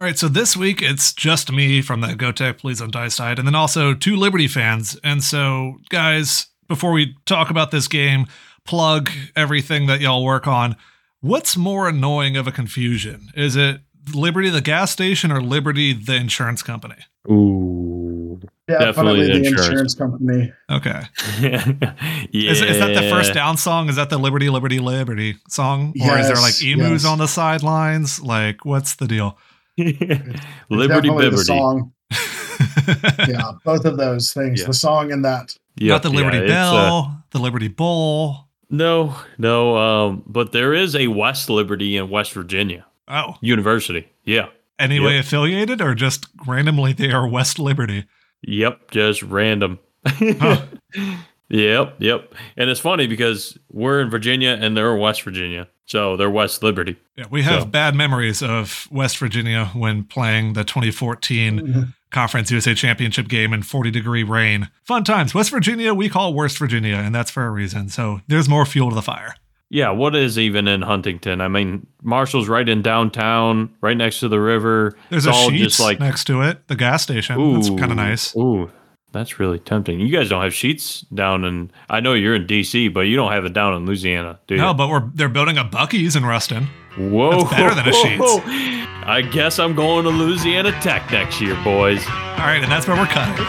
All right, so this week it's just me from the GoTech Please Don't Die side, and then also two Liberty fans. And so, guys, before we talk about this game, plug everything that y'all work on. What's more annoying of a confusion? Is it Liberty the gas station or Liberty the insurance company? Ooh, Definitely, Definitely the the insurance. insurance, company. Okay. yeah. Is, is that the first down song? Is that the Liberty, Liberty, Liberty song? Or is there like Yes, emus yes. on the sidelines? Like, what's the deal? It's Liberty definitely the Liberty. song. Yeah, both of those things. Yeah. The song and that. Not the Liberty yeah, it's, uh, Bell, the Liberty Bowl. no, no. Um, but there is a West Liberty in West Virginia Oh, University. Yeah. anyway Yep. affiliated or just randomly they are West Liberty? Yep. Just random. Huh. Yep. Yep. And it's funny because we're in Virginia and they're in West Virginia, so they're West Liberty. Yeah, we have So- bad memories of West Virginia when playing the 2014 mm-hmm. Conference USA Championship game in 40 degree rain. Fun times. West Virginia, we call Worst Virginia, and that's for a reason. So there's more fuel to the fire. Yeah, what is even in Huntington? I mean, Marshall's right in downtown, right next to the river. There's it's a all Sheetz just like next to it, the gas station. That's kind of nice. Ooh, that's really tempting. You guys don't have Sheetz down in. I know you're in DC, but you don't have it down in Louisiana, do you? No, but we're they're building a Buc-ee's in Ruston. Whoa, that's better than a Sheetz. I guess I'm going to Louisiana Tech next year, boys. All right, and that's where we're cutting.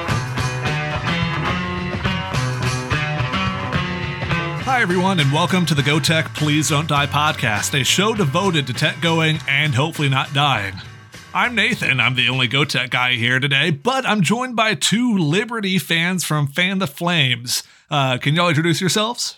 Hi, everyone, and welcome to the Go Tech Please Don't Die podcast, a show devoted to tech going and hopefully not dying. I'm Nathan. I'm the only Go Tech guy here today, but I'm joined by two Liberty fans from Fan the Flames. Uh, can y'all introduce yourselves?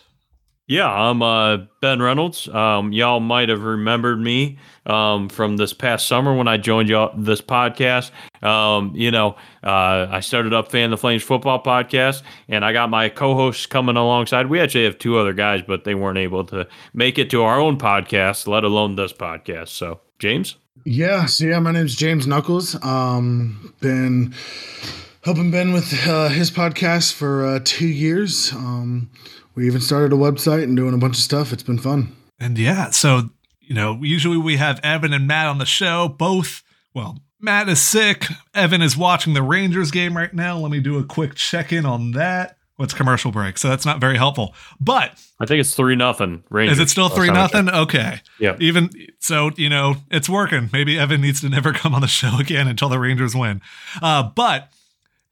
Yeah, I'm uh, Ben Reynolds. Um, y'all might have remembered me um, from this past summer when I joined y'all this podcast. Um, you know, uh, I started up Fan the Flames football podcast, and I got my co-hosts coming alongside. We actually have two other guys, but they weren't able to make it to our own podcast, let alone this podcast. So, James. Yeah, so yeah, my name's James Nuckols. Um, been helping Ben with uh, his podcast for uh, two years. Um, we even started a website and doing a bunch of stuff. It's been fun. And yeah, so, you know, usually we have Evan and Matt on the show. Both, well, Matt is sick. Evan is watching the Rangers game right now. Let me do a quick check in on that. What's commercial break? So that's not very helpful. But I think it's three nothing. Rangers. is it still three time I checked. nothing? Okay. Yeah. Even so, you know, it's working. Maybe Evan needs to never come on the show again until the Rangers win. Uh, but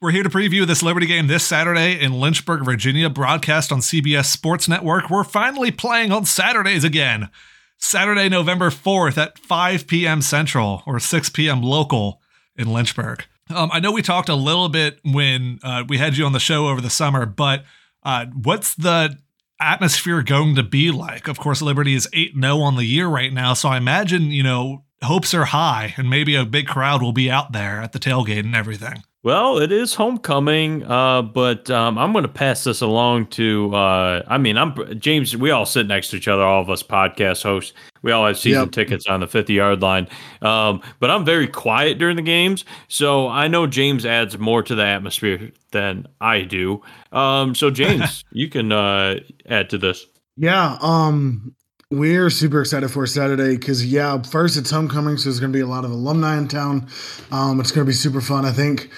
we're here to preview this Liberty game this Saturday in Lynchburg, Virginia, broadcast on CBS Sports Network. We're finally playing on Saturdays again. Saturday, November 4th at 5 p.m. Central or 6 p.m. local in Lynchburg. Um, I know we talked a little bit when uh, we had you on the show over the summer, but uh, what's the atmosphere going to be like? Of course, Liberty is 8 0 on the year right now. So I imagine, you know, hopes are high and maybe a big crowd will be out there at the tailgate and everything. Well, it is homecoming, uh, but um, I'm going to pass this along to. Uh, I mean, I'm James. We all sit next to each other, all of us podcast hosts. We all have season Yep. tickets on the 50 yard line, um, but I'm very quiet during the games, so I know James adds more to the atmosphere than I do. Um, so, James, you can uh, add to this. Yeah, um, we're super excited for Saturday because yeah, first it's homecoming, so there's going to be a lot of alumni in town. Um, it's going to be super fun. I think.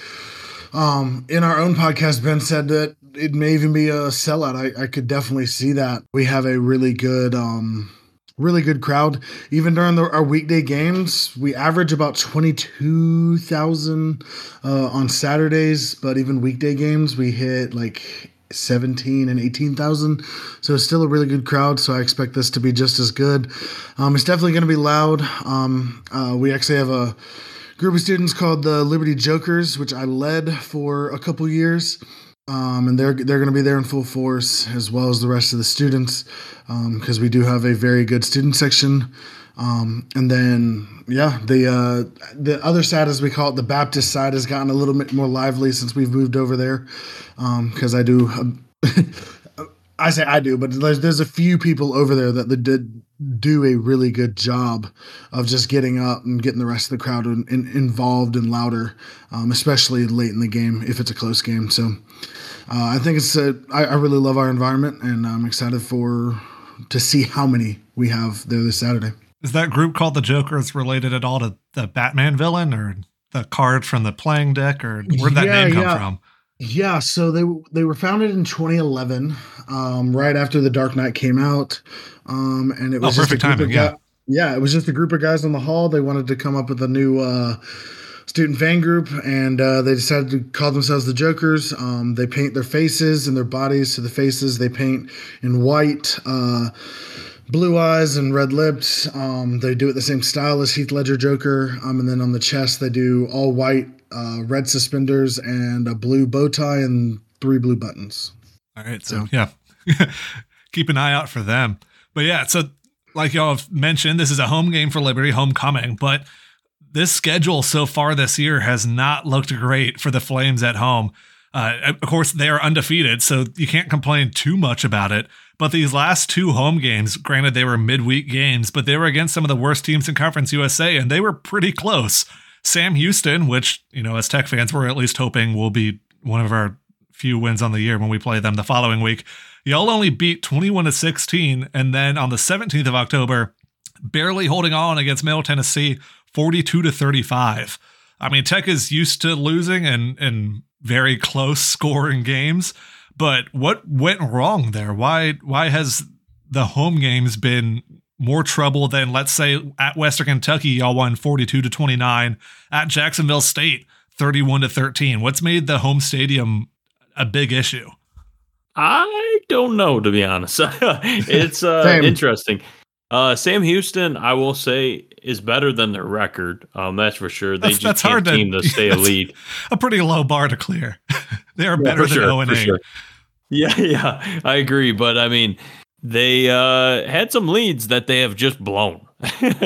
Um, in our own podcast, Ben said that it may even be a sellout. I, I could definitely see that. We have a really good, um, really good crowd. Even during the, our weekday games, we average about twenty two thousand uh, on Saturdays, but even weekday games, we hit like 17 and 18,000. So it's still a really good crowd. So I expect this to be just as good. Um, it's definitely going to be loud. Um, uh, we actually have a group of students called the Liberty Jokers, which I led for a couple years. Um, and they're they're going to be there in full force as well as the rest of the students because we do have a very good student section. Um, and then yeah, the uh, the other side, as we call it, the Baptist side, has gotten a little bit more lively since we've moved over there. Because I do, I say I do, but there's there's a few people over there that did do a really good job of just getting up and getting the rest of the crowd in, in, involved and louder, um, especially late in the game if it's a close game. So uh, I think it's a, I, I really love our environment and I'm excited for to see how many we have there this Saturday. Is that group called the Jokers related at all to the Batman villain or the card from the playing deck, or where'd that Yeah, name come yeah. from? Yeah, so they they were founded in 2011, um, right after the Dark Knight came out, um, and it Oh, was just a perfect group timing, of yeah. guy- yeah, it was just a group of guys in the hall. They wanted to come up with a new uh, student fan group, and uh, they decided to call themselves the Jokers. Um, they paint their faces and their bodies to the faces. They paint in white. Uh, Blue eyes and red lips. Um, they do it the same style as Heath Ledger Joker. Um, and then on the chest, they do all white, uh, red suspenders and a blue bow tie and three blue buttons. All right, so yeah, keep an eye out for them. But yeah, so like y'all have mentioned, this is a home game for Liberty, homecoming. But this schedule so far this year has not looked great for the Flames at home. Uh, of course, they are undefeated, so you can't complain too much about it. But these last two home games, granted they were midweek games, but they were against some of the worst teams in Conference USA, and they were pretty close. Sam Houston, which you know, as Tech fans, we're at least hoping will be one of our few wins on the year when we play them the following week. Y'all only beat 21 to 16, and then on the 17th of October, barely holding on against Middle Tennessee, 42 to 35. I mean, Tech is used to losing and and very close scoring games, but what went wrong there? Why why has the home games been more trouble than let's say at Western Kentucky y'all won 42 to 29, at Jacksonville State 31 to 13. What's made the home stadium a big issue? I don't know to be honest. it's uh, interesting. Uh, Sam Houston, I will say, is better than their record. Um, that's for sure. They That's- just that's can't hard to- seem to stay elite. A pretty low bar to clear. they are better for than sure, 0 and 8. sure. Yeah, yeah, I agree. But I mean, they uh, had some leads that they have just blown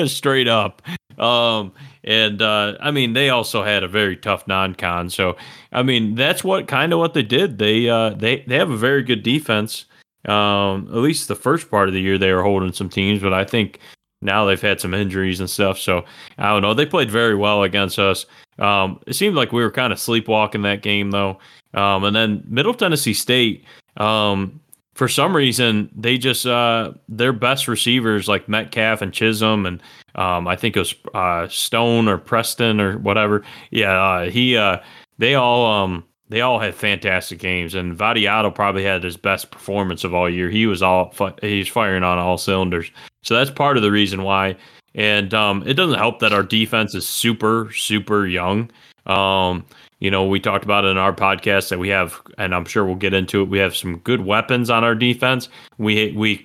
straight up. Um, and uh, I mean, they also had a very tough non-con. So I mean, that's what kind of what they did. They uh, they they have a very good defense. Um, at least the first part of the year they were holding some teams, but I think now they've had some injuries and stuff. So I don't know. They played very well against us. Um, it seemed like we were kind of sleepwalking that game though. Um, and then Middle Tennessee State, um, for some reason, they just uh, their best receivers like Metcalf and Chisholm, and um, I think it was uh, Stone or Preston or whatever. Yeah, uh, he uh, they all um, they all had fantastic games, and Vattiato probably had his best performance of all year. He was all he's firing on all cylinders, so that's part of the reason why. And um, it doesn't help that our defense is super super young. Um, you know, we talked about it in our podcast that we have, and I'm sure we'll get into it. We have some good weapons on our defense. We we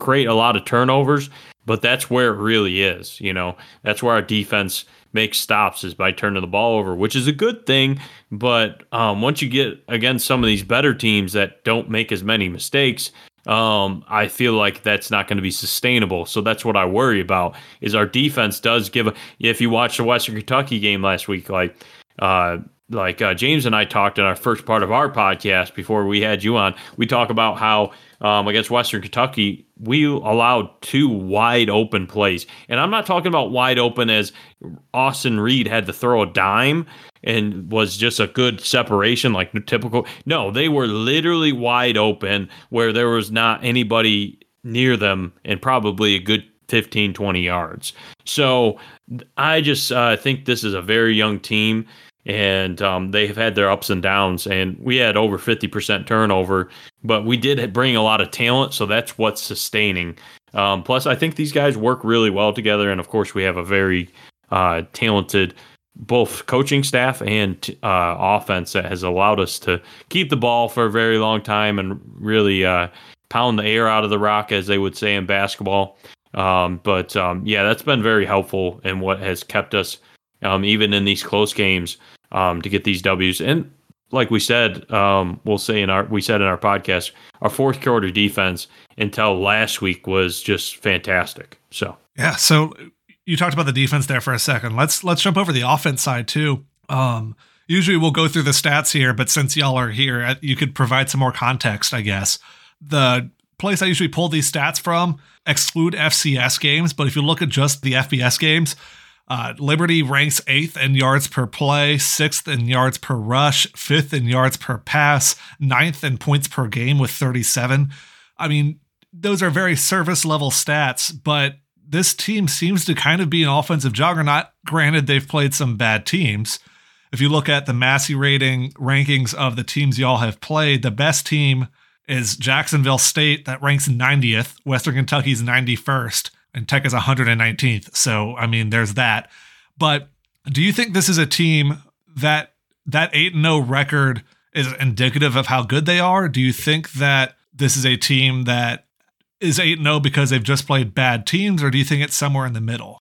create a lot of turnovers, but that's where it really is. You know, that's where our defense makes stops is by turning the ball over, which is a good thing. But um, once you get against some of these better teams that don't make as many mistakes, um, I feel like that's not going to be sustainable. So that's what I worry about. Is our defense does give. A, if you watch the Western Kentucky game last week, like. Uh, like uh, James and I talked in our first part of our podcast before we had you on, we talk about how um, against Western Kentucky we allowed two wide open plays, and I'm not talking about wide open as Austin Reed had to throw a dime and was just a good separation like typical. No, they were literally wide open where there was not anybody near them and probably a good 15 20 yards. So I just uh, think this is a very young team and um, they have had their ups and downs. And we had over 50% turnover, but we did bring a lot of talent. So that's what's sustaining. Um, plus, I think these guys work really well together. And of course, we have a very uh, talented both coaching staff and uh, offense that has allowed us to keep the ball for a very long time and really uh, pound the air out of the rock, as they would say in basketball. Um, but um, yeah, that's been very helpful in what has kept us, um, even in these close games, um, to get these W's. And like we said, um, we'll say in our we said in our podcast, our fourth quarter defense until last week was just fantastic. So Yeah. So you talked about the defense there for a second. Let's let's jump over the offense side too. Um, usually we'll go through the stats here, but since y'all are here, uh, you could provide some more context, I guess. The place I usually pull these stats from exclude FCS games, but if you look at just the FBS games, uh, Liberty ranks eighth in yards per play, sixth in yards per rush, fifth in yards per pass, ninth in points per game with 37. I mean, those are very service level stats, but this team seems to kind of be an offensive juggernaut. Granted, they've played some bad teams. If you look at the Massey rating rankings of the teams y'all have played, the best team is Jacksonville State that ranks 90th, Western Kentucky's 91st, and Tech is 119th. So, I mean, there's that. But do you think this is a team that that 8 0 record is indicative of how good they are? Do you think that this is a team that is 8 0 because they've just played bad teams, or do you think it's somewhere in the middle?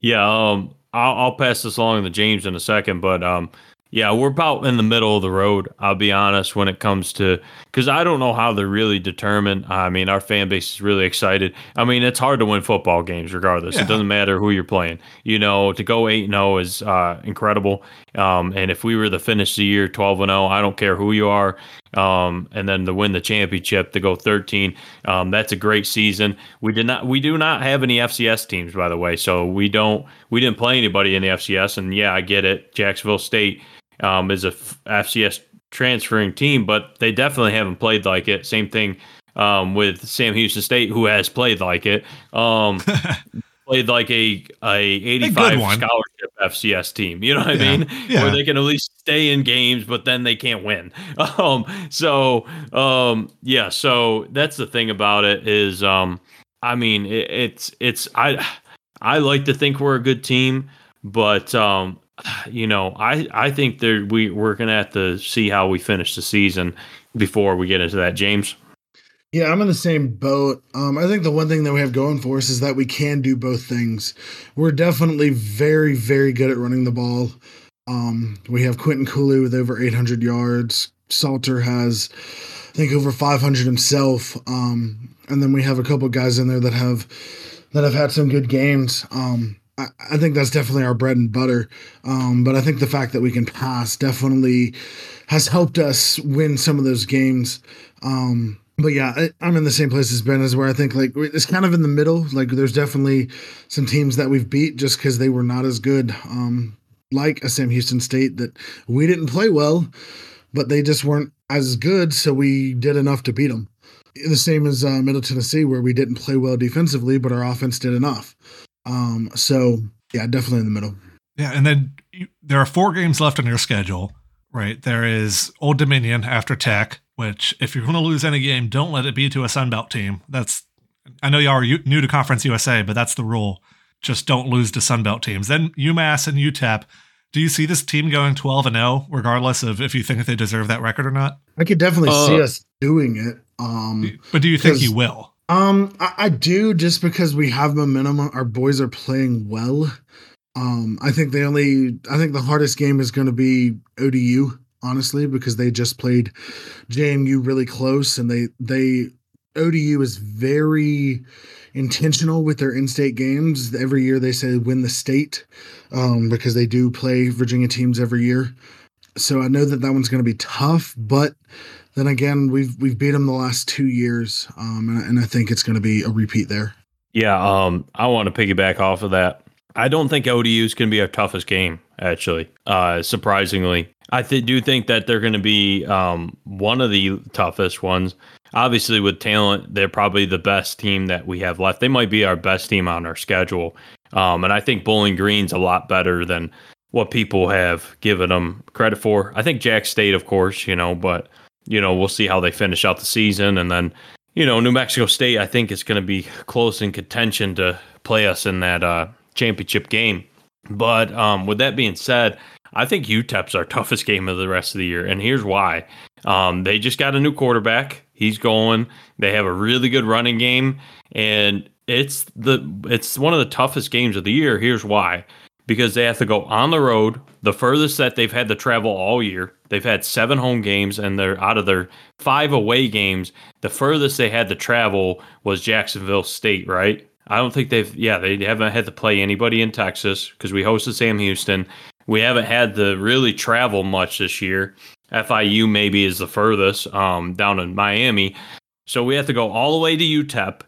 Yeah, um, I'll, I'll pass this along to James in a second, but um, yeah, we're about in the middle of the road. I'll be honest when it comes to because I don't know how they're really determined. I mean, our fan base is really excited. I mean, it's hard to win football games regardless. Yeah. It doesn't matter who you're playing. You know, to go eight and zero oh is uh, incredible. Um, and if we were to finish the year twelve and zero, oh, I don't care who you are. Um, and then to win the championship to go 13 um, that's a great season we did not we do not have any fcs teams by the way so we don't we didn't play anybody in the fcs and yeah i get it jacksonville state um, is a FCS transferring team, but they definitely haven't played like it. Same thing um, with Sam Houston State, who has played like it. Um, played like a a 85 a scholarship FCS team. You know what yeah. I mean? Yeah. Where they can at least stay in games, but then they can't win. Um, so um, yeah, so that's the thing about it is, um, I mean, it, it's it's I I like to think we're a good team, but um, you know, I I think there we we're gonna have to see how we finish the season before we get into that, James. Yeah, I'm in the same boat. Um, I think the one thing that we have going for us is that we can do both things. We're definitely very, very good at running the ball. Um, we have Quinton Cooley with over 800 yards. Salter has, I think, over 500 himself. Um, and then we have a couple guys in there that have that have had some good games. Um, I, think that's definitely our bread and butter. Um, but I think the fact that we can pass definitely has helped us win some of those games. Um, but yeah, I, am in the same place as Ben is where I think like it's kind of in the middle. Like there's definitely some teams that we've beat just because they were not as good. Um, like a Sam Houston State that we didn't play well, but they just weren't as good, so we did enough to beat them. The same as uh, Middle Tennessee, where we didn't play well defensively, but our offense did enough. Um, so yeah, definitely in the middle. Yeah, and then you, there are four games left on your schedule, right? There is Old Dominion after Tech, which if you're going to lose any game, don't let it be to a Sunbelt team. That's I know y'all are new to Conference USA, but that's the rule. Just don't lose to Sunbelt teams. Then UMass and UTEP. Do you see this team going 12 and 0, regardless of if you think they deserve that record or not? I could definitely uh, see us doing it. Um, but do you think you will? Um, I, I, do just because we have momentum. Our boys are playing well. Um, I think the only, I think the hardest game is going to be ODU, honestly, because they just played JMU really close, and they they ODU is very intentional with their in-state games. Every year they say win the state, um, because they do play Virginia teams every year. So I know that that one's going to be tough, but then again, we've we've beat them the last two years, um, and, and I think it's going to be a repeat there. Yeah, um, I want to piggyback off of that. I don't think ODU is going to be our toughest game. Actually, uh, surprisingly, I th- do think that they're going to be um, one of the toughest ones. Obviously, with talent, they're probably the best team that we have left. They might be our best team on our schedule, um, and I think Bowling Green's a lot better than what people have given them credit for. I think Jack State, of course, you know, but you know, we'll see how they finish out the season. And then, you know, New Mexico State, I think, is going to be close in contention to play us in that uh, championship game. But um, with that being said, I think UTEP's our toughest game of the rest of the year. And here's why. Um, they just got a new quarterback. He's going. They have a really good running game. And it's the it's one of the toughest games of the year. Here's why because they have to go on the road, the furthest that they've had to travel all year. They've had seven home games, and they're out of their five away games. The furthest they had to travel was Jacksonville State, right? I don't think they've, yeah, they haven't had to play anybody in Texas because we hosted Sam Houston. We haven't had to really travel much this year. FIU maybe is the furthest um, down in Miami. So we have to go all the way to UTEP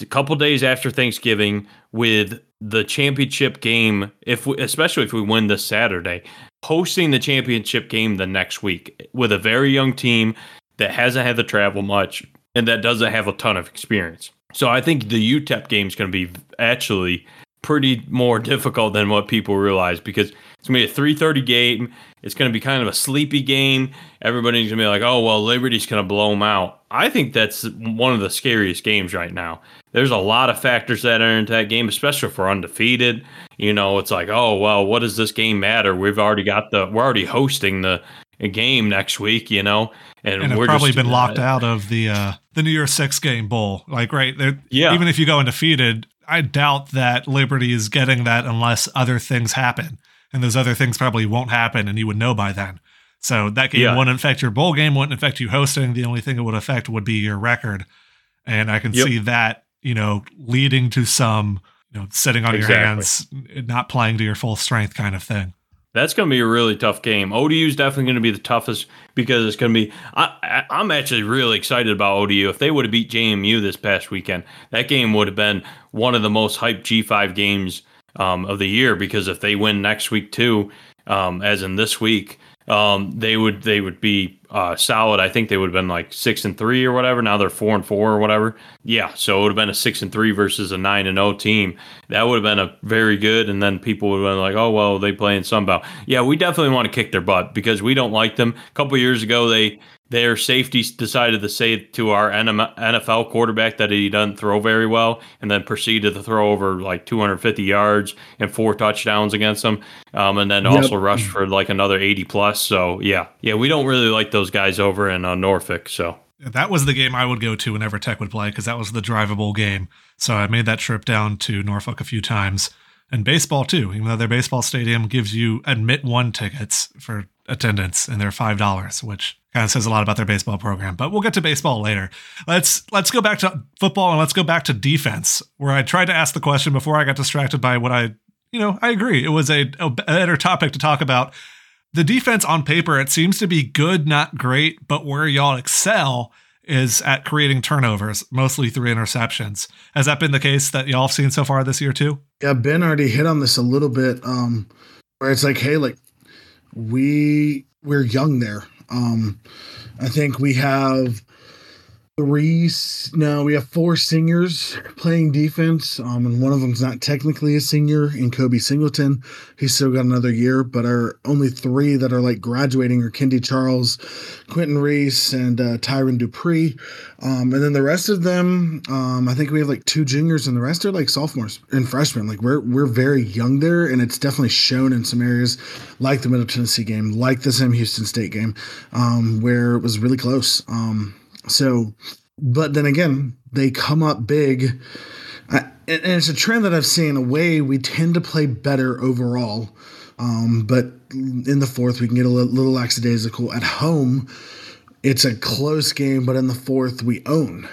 a couple days after Thanksgiving with the championship game, if we, especially if we win this Saturday, hosting the championship game the next week with a very young team that hasn't had to travel much. and that doesn't have a ton of experience. So I think the UTEP game is going to be actually pretty more difficult than what people realize because it's going to be a 3:30 game. It's going to be kind of a sleepy game. Everybody's going to be like, "Oh, well, Liberty's going to blow them out." I think that's one of the scariest games right now. There's a lot of factors that are into that game, especially for undefeated. You know, it's like, "Oh, well, what does this game matter? We've already got the we're already hosting the game next week, you know." And, and we're probably just, been locked uh, out of the uh the New Year's Six game bowl. Like, right there, yeah. Even if you go undefeated, I doubt that Liberty is getting that unless other things happen, and those other things probably won't happen, and you would know by then. So that game yeah. wouldn't affect your bowl game, wouldn't affect you hosting. The only thing it would affect would be your record, and I can yep. see that you know leading to some you know sitting on exactly. your hands, not playing to your full strength kind of thing. That's going to be a really tough game. ODU is definitely going to be the toughest because it's going to be. I, am actually really excited about ODU. If they would have beat JMU this past weekend, that game would have been one of the most hyped G5 games um, of the year. Because if they win next week too, um, as in this week, um, they would they would be uh, solid. I think they would have been like six and three or whatever. Now they're four and four or whatever. Yeah, so it would have been a six and three versus a nine and zero oh team. That would have been a very good. And then people would have been like, oh well, they play in Sunbelt. Yeah, we definitely want to kick their butt because we don't like them. A couple years ago, they their safety decided to say to our NFL quarterback that he doesn't throw very well, and then proceeded to throw over like 250 yards and four touchdowns against them, um, and then yep. also rushed for like another 80 plus. So yeah, yeah, we don't really like those guys over in uh, Norfolk. So that was the game I would go to whenever Tech would play because that was the drivable game. So I made that trip down to Norfolk a few times. And baseball too, even though their baseball stadium gives you admit one tickets for attendance and they're five dollars, which kind of says a lot about their baseball program. But we'll get to baseball later. Let's let's go back to football and let's go back to defense, where I tried to ask the question before I got distracted by what I, you know, I agree. It was a, a better topic to talk about. The defense on paper, it seems to be good, not great, but where y'all excel is at creating turnovers, mostly through interceptions. Has that been the case that y'all have seen so far this year too? Yeah, Ben already hit on this a little bit. Um, where it's like, hey, like we we're young there. Um, I think we have three no we have four seniors playing defense. Um and one of them's not technically a senior in kobe singleton. He's still got another year but our only three that are like graduating are kendy charles quentin reese and uh, tyron dupree. Um and then the rest of them um i think we have like two juniors and the rest are like sophomores and freshmen. Like we're we're very young there and it's definitely shown in some areas like the middle tennessee game like the sam houston state game um where it was really close. Um so, but then again, they come up big. and it's a trend that I've seen. Away, we tend to play better overall. Um, but in the fourth, we can get a little, little lackadaisical. At home, it's a close game, but in the fourth, we own.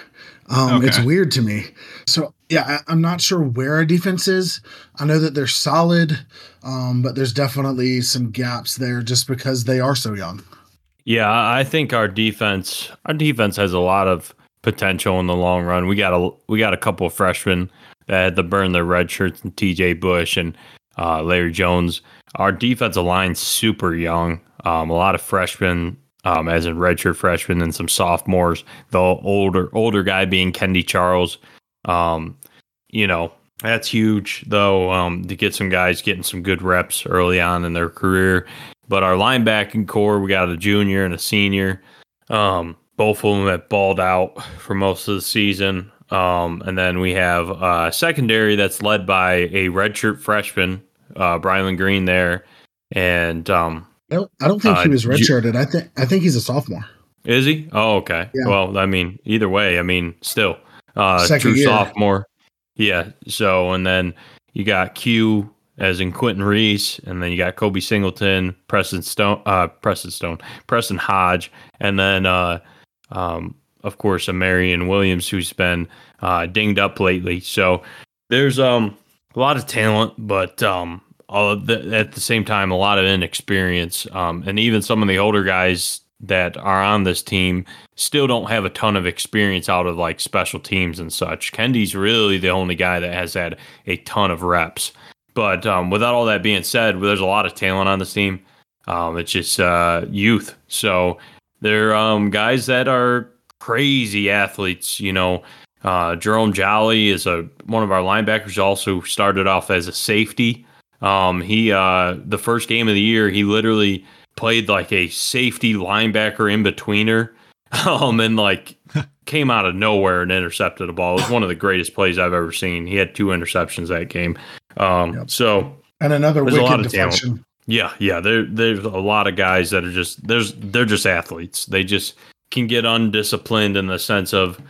Um, okay. It's weird to me. So, yeah, I, am not sure where our defense is. I know that they're solid, um, but there's definitely some gaps there just because they are so young. Yeah, I think our defense our defense has a lot of potential in the long run. We got a we got a couple of freshmen that had to burn their red shirts and TJ Bush and uh, Larry Jones. Our defensive line's super young. Um, a lot of freshmen, um, as in redshirt freshmen, and some sophomores. The older older guy being Kendy Charles. Um, you know that's huge though um, to get some guys getting some good reps early on in their career. But our linebacking corps, we got a junior and a senior. Um, both of them have balled out for most of the season. Um, and then we have a secondary that's led by a redshirt freshman, uh, Brylan Green there. And um, I don't, I don't think uh, he was redshirted. I think I think he's a sophomore. Is he? Oh, okay. Yeah. Well, I mean, either way, I mean, still, uh, Second true year. sophomore. Yeah. So, and then you got Q as in Quentin Reese, and then you got Kobe Singleton, Preston Stone, uh, Preston Stone, Preston Hodge, and then uh, um, of course a Marion Williams who's been uh, dinged up lately. So there's um, a lot of talent, but um, the, at the same time a lot of inexperience, um, and even some of the older guys that are on this team still don't have a ton of experience out of like special teams and such. Kendy's really the only guy that has had a ton of reps. But um, without all that being said, there's a lot of talent on this team. Um, it's just uh, youth. So they're um, guys that are crazy athletes. You know, uh, Jerome Jolly is a one of our linebackers. Also started off as a safety. Um, he uh, the first game of the year, he literally played like a safety linebacker in betweener, um, and like came out of nowhere and intercepted a ball. It was one of the greatest plays I've ever seen. He had two interceptions that game. Um, yep. so and another wicked deflection. Yeah, yeah. There, there's a lot of guys that are just there's they're just athletes. They just can get undisciplined in the sense of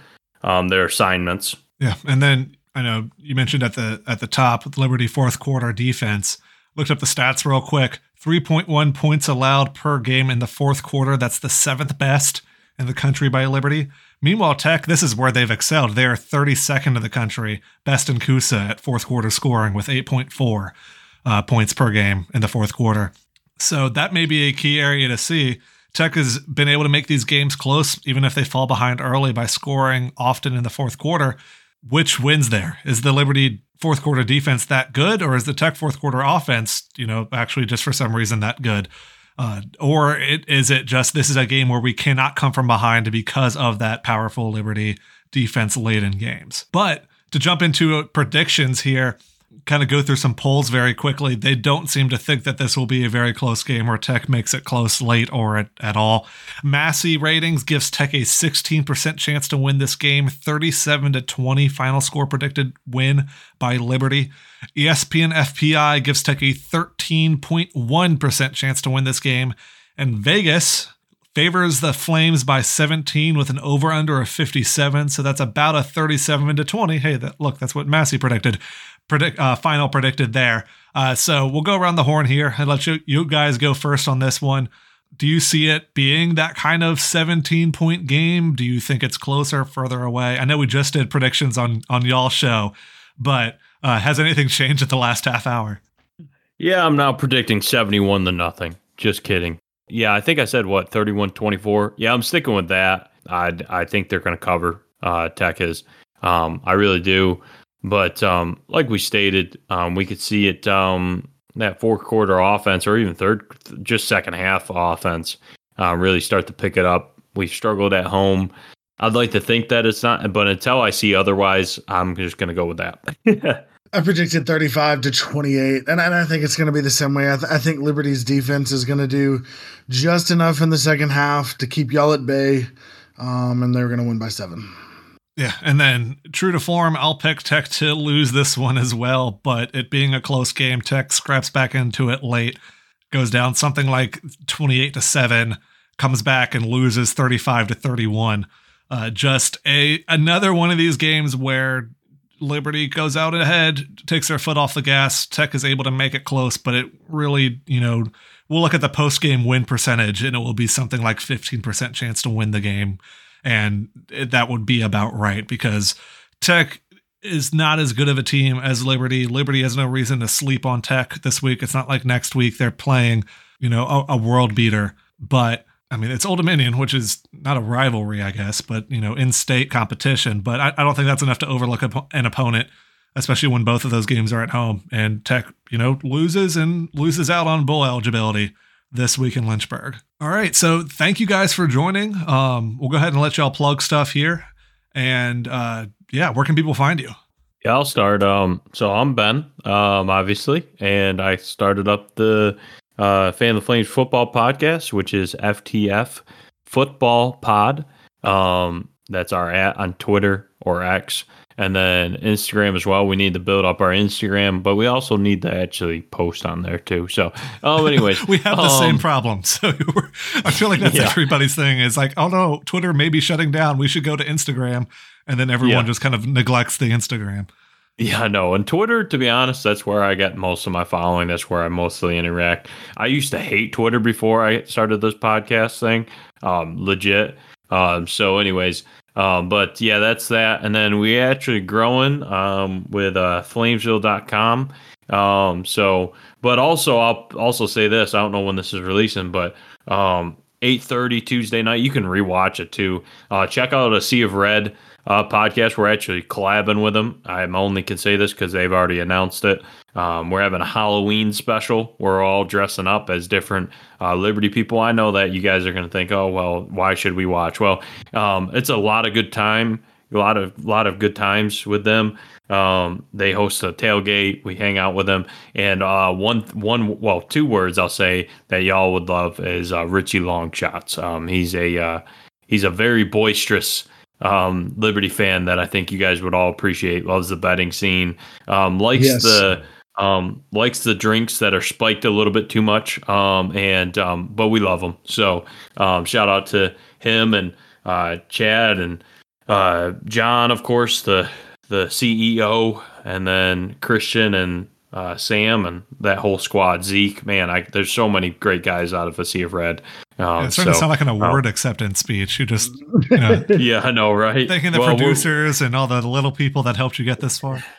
um, their assignments. Yeah, and then I know you mentioned at the at the top Liberty fourth quarter defense. Looked up the stats real quick. 3.1 points allowed per game in the fourth quarter. That's the seventh best in the country by Liberty. Meanwhile, Tech, this is where they've excelled. They are 32nd in the country, best in CUSA at fourth quarter scoring with 8.4 uh, points per game in the fourth quarter. So that may be a key area to see. Tech has been able to make these games close, even if they fall behind early by scoring often in the fourth quarter. Which wins there? Is the Liberty fourth quarter defense that good, or is the Tech fourth quarter offense, you know, actually just for some reason that good? Uh, or it, is it just this is a game where we cannot come from behind because of that powerful Liberty defense laden games? But to jump into predictions here, kind of go through some polls very quickly. They don't seem to think that this will be a very close game where Tech makes it close late or at, at all. Massey ratings gives Tech a 16% chance to win this game, 37 to 20 final score predicted win by Liberty. ESPN FPI gives Tech a 13.1% chance to win this game. And Vegas favors the Flames by 17 with an over under of 57. So that's about a 37 to 20. Hey, that, look, that's what Massey predicted predict uh, final predicted there. Uh, so we'll go around the horn here and let you you guys go first on this one. Do you see it being that kind of 17 point game? Do you think it's closer, further away? I know we just did predictions on on y'all show, but uh, has anything changed at the last half hour? Yeah, I'm now predicting 71 to nothing. Just kidding. Yeah, I think I said what 31 24. Yeah, I'm sticking with that. I I think they're going to cover. Uh, Tech is. Um, I really do. But um, like we stated, um, we could see it um, that fourth quarter offense or even third, just second half offense uh, really start to pick it up. We struggled at home. I'd like to think that it's not, but until I see otherwise, I'm just going to go with that. I predicted 35 to 28, and I think it's going to be the same way. I, th- I think Liberty's defense is going to do just enough in the second half to keep y'all at bay, um, and they're going to win by seven. Yeah, and then true to form, I'll pick Tech to lose this one as well. But it being a close game, Tech scraps back into it late, goes down something like twenty-eight to seven, comes back and loses thirty-five to thirty-one. Uh, just a another one of these games where Liberty goes out ahead, takes their foot off the gas. Tech is able to make it close, but it really, you know, we'll look at the post game win percentage, and it will be something like fifteen percent chance to win the game and that would be about right because Tech is not as good of a team as Liberty. Liberty has no reason to sleep on Tech this week. It's not like next week they're playing, you know, a, a world beater. But I mean, it's Old Dominion, which is not a rivalry, I guess, but you know, in-state competition. But I, I don't think that's enough to overlook an opponent, especially when both of those games are at home and Tech, you know, loses and loses out on bowl eligibility this week in Lynchburg. All right. So thank you guys for joining. Um, we'll go ahead and let y'all plug stuff here. And uh, yeah, where can people find you? Yeah, I'll start. Um, so I'm Ben, um, obviously, and I started up the uh, Fan the Flames football podcast, which is FTF Football Pod. Um, that's our at on Twitter or X and then Instagram as well. We need to build up our Instagram, but we also need to actually post on there too. So, oh, anyways, we have the um, same problem. So I feel like that's yeah. everybody's thing. Is like, oh no, Twitter may be shutting down. We should go to Instagram, and then everyone yeah. just kind of neglects the Instagram. Yeah, no. And Twitter, to be honest, that's where I get most of my following. That's where I mostly interact. I used to hate Twitter before I started this podcast thing. Um, legit. Um, so, anyways, um, but yeah, that's that. And then we actually growing um, with uh, flamesville.com. Um, so, but also, I'll also say this I don't know when this is releasing, but um, 8.30 Tuesday night, you can rewatch it too. Uh, check out A Sea of Red. Uh, podcast. We're actually collabing with them. I only can say this because they've already announced it. Um, we're having a Halloween special. We're all dressing up as different uh, Liberty people. I know that you guys are going to think, oh well, why should we watch? Well, um, it's a lot of good time, a lot of lot of good times with them. Um, they host a tailgate. We hang out with them, and uh, one one well, two words I'll say that y'all would love is uh, Richie Longshots. Um, he's a uh, he's a very boisterous um, Liberty fan that I think you guys would all appreciate. Loves the betting scene. Um, likes yes. the um, likes the drinks that are spiked a little bit too much. Um, and um, but we love them. So um, shout out to him and uh, Chad and uh, John, of course, the the CEO, and then Christian and uh, Sam and that whole squad. Zeke, man, I, there's so many great guys out of a Sea of Red. Um, it's starting so, to sound like an award um, acceptance speech. You just, you know, yeah, I know, right? Thanking the well, producers and all the little people that helped you get this far.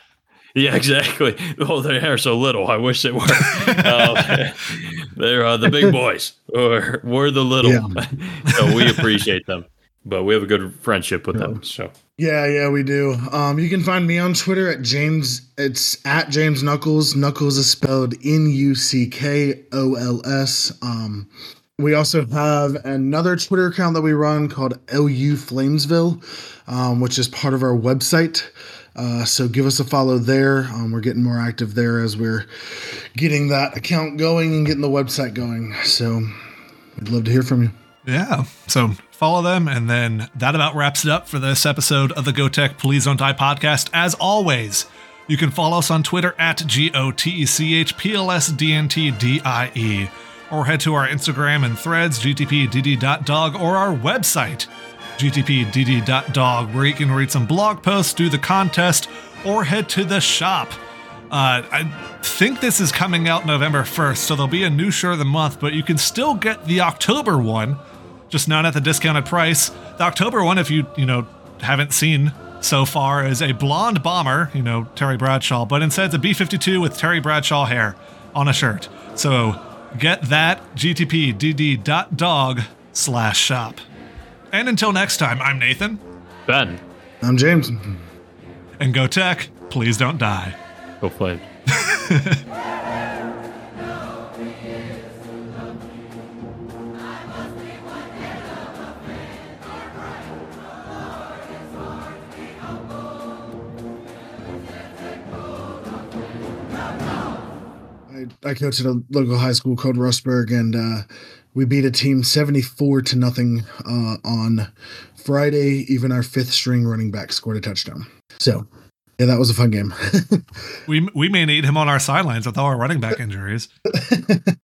Yeah, exactly. Oh, they are so little. I wish they were. uh, they're uh, the big boys, or we're the little. Yeah. so we appreciate them, but we have a good friendship with yeah. them. So yeah, yeah, we do. Um, you can find me on Twitter at James. It's at James Nuckols. Nuckols is spelled N U C K O L S. Um, we also have another Twitter account that we run called LU Flamesville, um, which is part of our website. Uh, so give us a follow there. Um, we're getting more active there as we're getting that account going and getting the website going. So we'd love to hear from you. Yeah. So follow them. And then that about wraps it up for this episode of the GoTech Please Don't Die podcast. as always, you can follow us on Twitter at G O T E C H P L S D N T D I E, or head to our Instagram and threads, gtpdd.dog, or our website, gtpdd.dog, where you can read some blog posts, do the contest, or head to the shop. Uh, I think this is coming out November 1st, so there'll be a new shirt of the month, but you can still get the October one, just not at the discounted price. The October one, if you, you know, haven't seen so far, is a blonde bomber, you know, Terry Bradshaw, but instead it's a B 52 with Terry Bradshaw hair on a shirt. So get that, gtpdd.dog slash shop. And until next time, I'm Nathan. Ben. I'm James. And go tech, please don't die. Go play. I coach at a local high school called Rustburg, and uh, we beat a team 74 to nothing uh, on Friday. Even our fifth string running back scored a touchdown. So, yeah, that was a fun game. we we may need him on our sidelines with all our running back injuries.